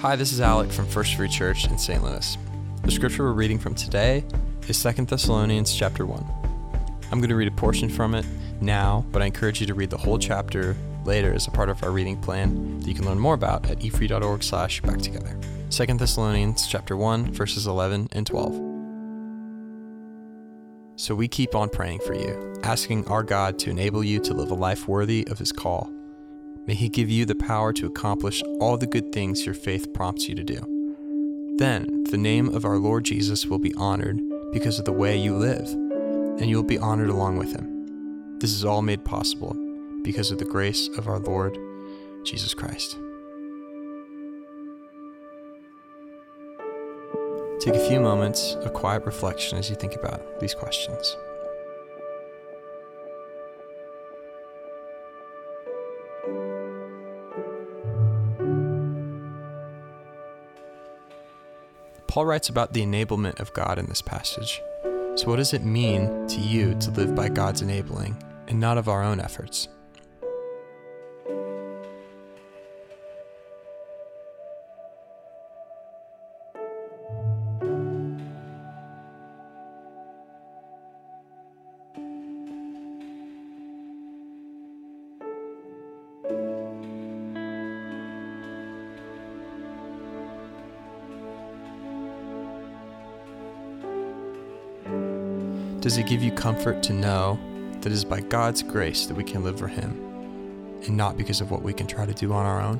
Hi, this is Alec from First Free Church in St. Louis. The scripture we're reading from today is 2 Thessalonians chapter 1. I'm going to read a portion from it now, but I encourage you to read the whole chapter later as a part of our reading plan that you can learn more about at efree.org slash back together. 2 Thessalonians chapter 1, verses 11 and 12. So we keep on praying for you, asking our God to enable you to live a life worthy of his call. May he give you the power to accomplish all the good things your faith prompts you to do. Then the name of our Lord Jesus will be honored because of the way you live, and you will be honored along with him. This is all made possible because of the grace of our Lord Jesus Christ. Take a few moments of quiet reflection as you think about these questions. Paul writes about the enablement of God in this passage. So, what does it mean to you to live by God's enabling and not of our own efforts? Does it give you comfort to know that it is by God's grace that we can live for Him and not because of what we can try to do on our own?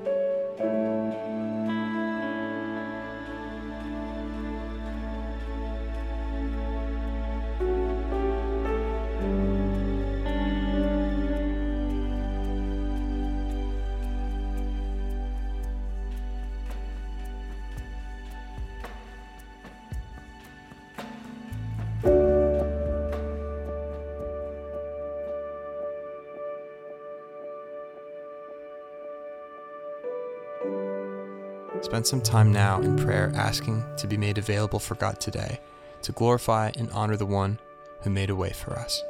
Spend some time now in prayer asking to be made available for God today to glorify and honor the one who made a way for us.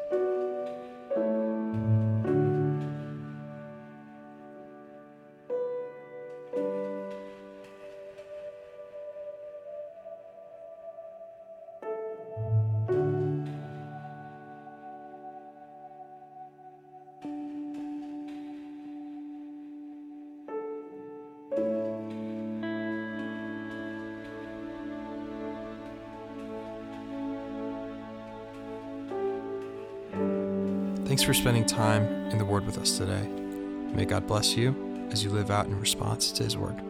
Thanks for spending time in the Word with us today. May God bless you as you live out in response to His Word.